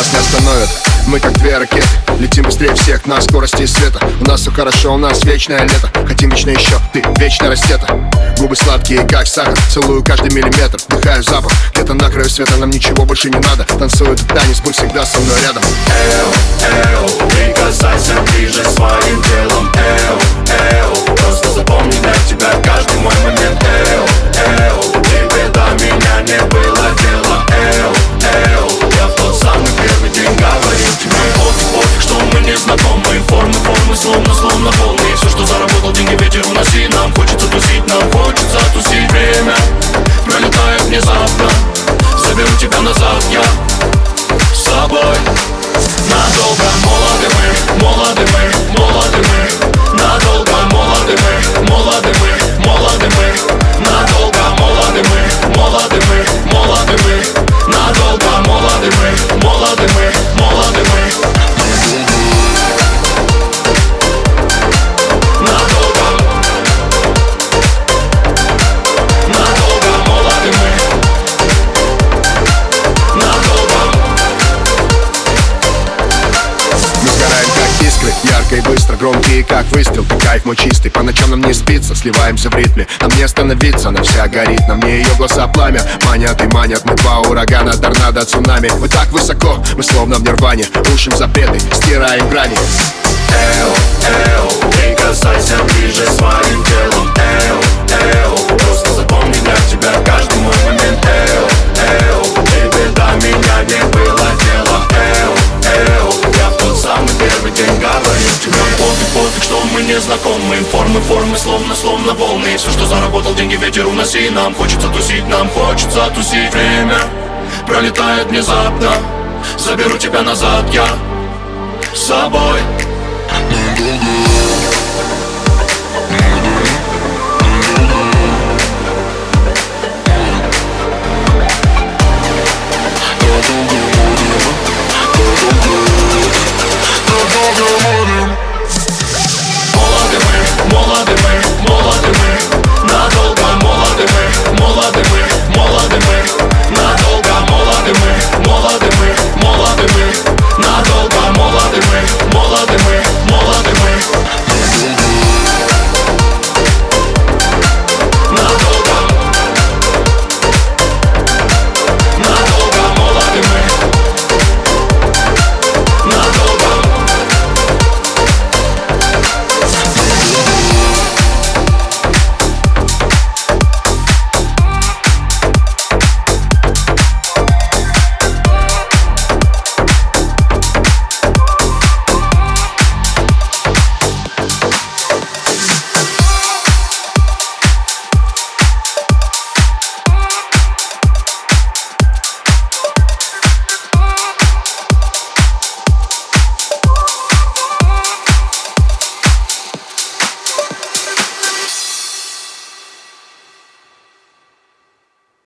нас не остановят. Мы как две ракеты Летим быстрее всех на скорости света. У нас все хорошо, у нас вечное лето. Хотим вечно еще, ты вечно растета Губы сладкие, как сахар. Целую каждый миллиметр, вдыхаю запах. Где-то на краю света, нам ничего больше не надо. Танцую этот танец, будь всегда со мной рядом. Эу, эу, прикасайся ближе своим телом. Эу, эу, я с собой Надолго молоды мы, молоды мы, быстро Громкие как выстрел, кайф мой чистый По ночам нам не спится, сливаемся в ритме Нам не остановиться, она вся горит На мне ее глаза пламя, манят и манят Мы два урагана, торнадо, цунами. Мы так высоко, мы словно в нирване Рушим запреты, стираем грани. Эу, эу, мы не знакомы. Формы, формы, словно, словно волны. Все, что заработал, деньги ветер уноси Нам. Хочется тусить, нам хочется тусить. Время пролетает внезапно. Заберу тебя назад я с собой